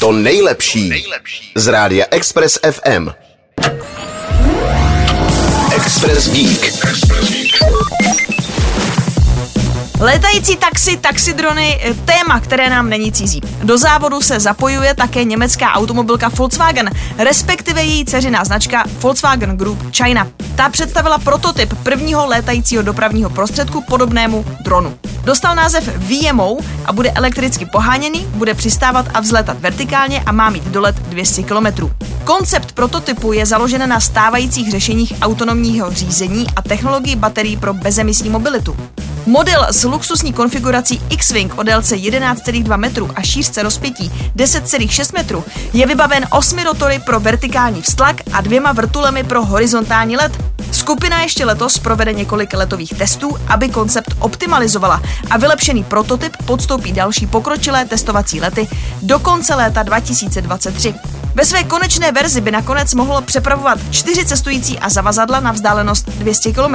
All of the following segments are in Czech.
To nejlepší z rádia Express FM. Express Geek. Létající taxi, taxidrony, eh, téma, které nám není cizí. Do závodu se zapojuje také německá automobilka Volkswagen, respektive její dceřiná značka Volkswagen Group China. Ta představila prototyp prvního létajícího dopravního prostředku podobnému dronu. Dostal název VMO a bude elektricky poháněný, bude přistávat a vzlétat vertikálně a má mít dolet 200 km. Koncept prototypu je založen na stávajících řešeních autonomního řízení a technologii baterií pro bezemisní mobilitu. Model s luxusní konfigurací X-Wing o délce 11,2 metru a šířce rozpětí 10,6 metru je vybaven osmi rotory pro vertikální vztlak a dvěma vrtulemi pro horizontální let. Skupina ještě letos provede několik letových testů, aby koncept optimalizovala a vylepšený prototyp podstoupí další pokročilé testovací lety do konce léta 2023. Ve své konečné verzi by nakonec mohlo přepravovat čtyři cestující a zavazadla na vzdálenost 200 km.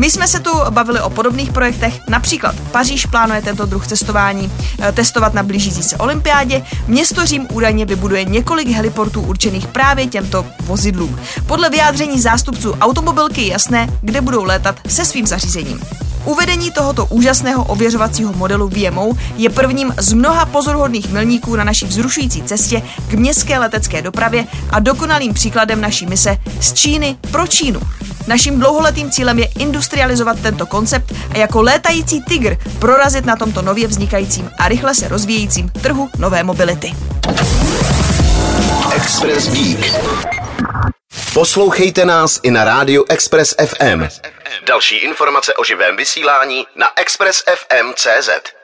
My jsme se tu bavili o podobných projektech, například Paříž plánuje tento druh cestování eh, testovat na blížící se olympiádě, město Řím údajně vybuduje několik heliportů určených právě těmto vozidlům. Podle vyjádření zástupců automobilky je jasné, kde budou létat se svým zařízením. Uvedení tohoto úžasného ověřovacího modelu VMO je prvním z mnoha pozoruhodných milníků na naší vzrušující cestě k městské letecké dopravě a dokonalým příkladem naší mise z Číny pro Čínu. Naším dlouholetým cílem je industrializovat tento koncept a jako létající tygr prorazit na tomto nově vznikajícím a rychle se rozvíjejícím trhu nové mobility. Express Geek. Poslouchejte nás i na rádiu Express FM. Další informace o živém vysílání na expressfm.cz.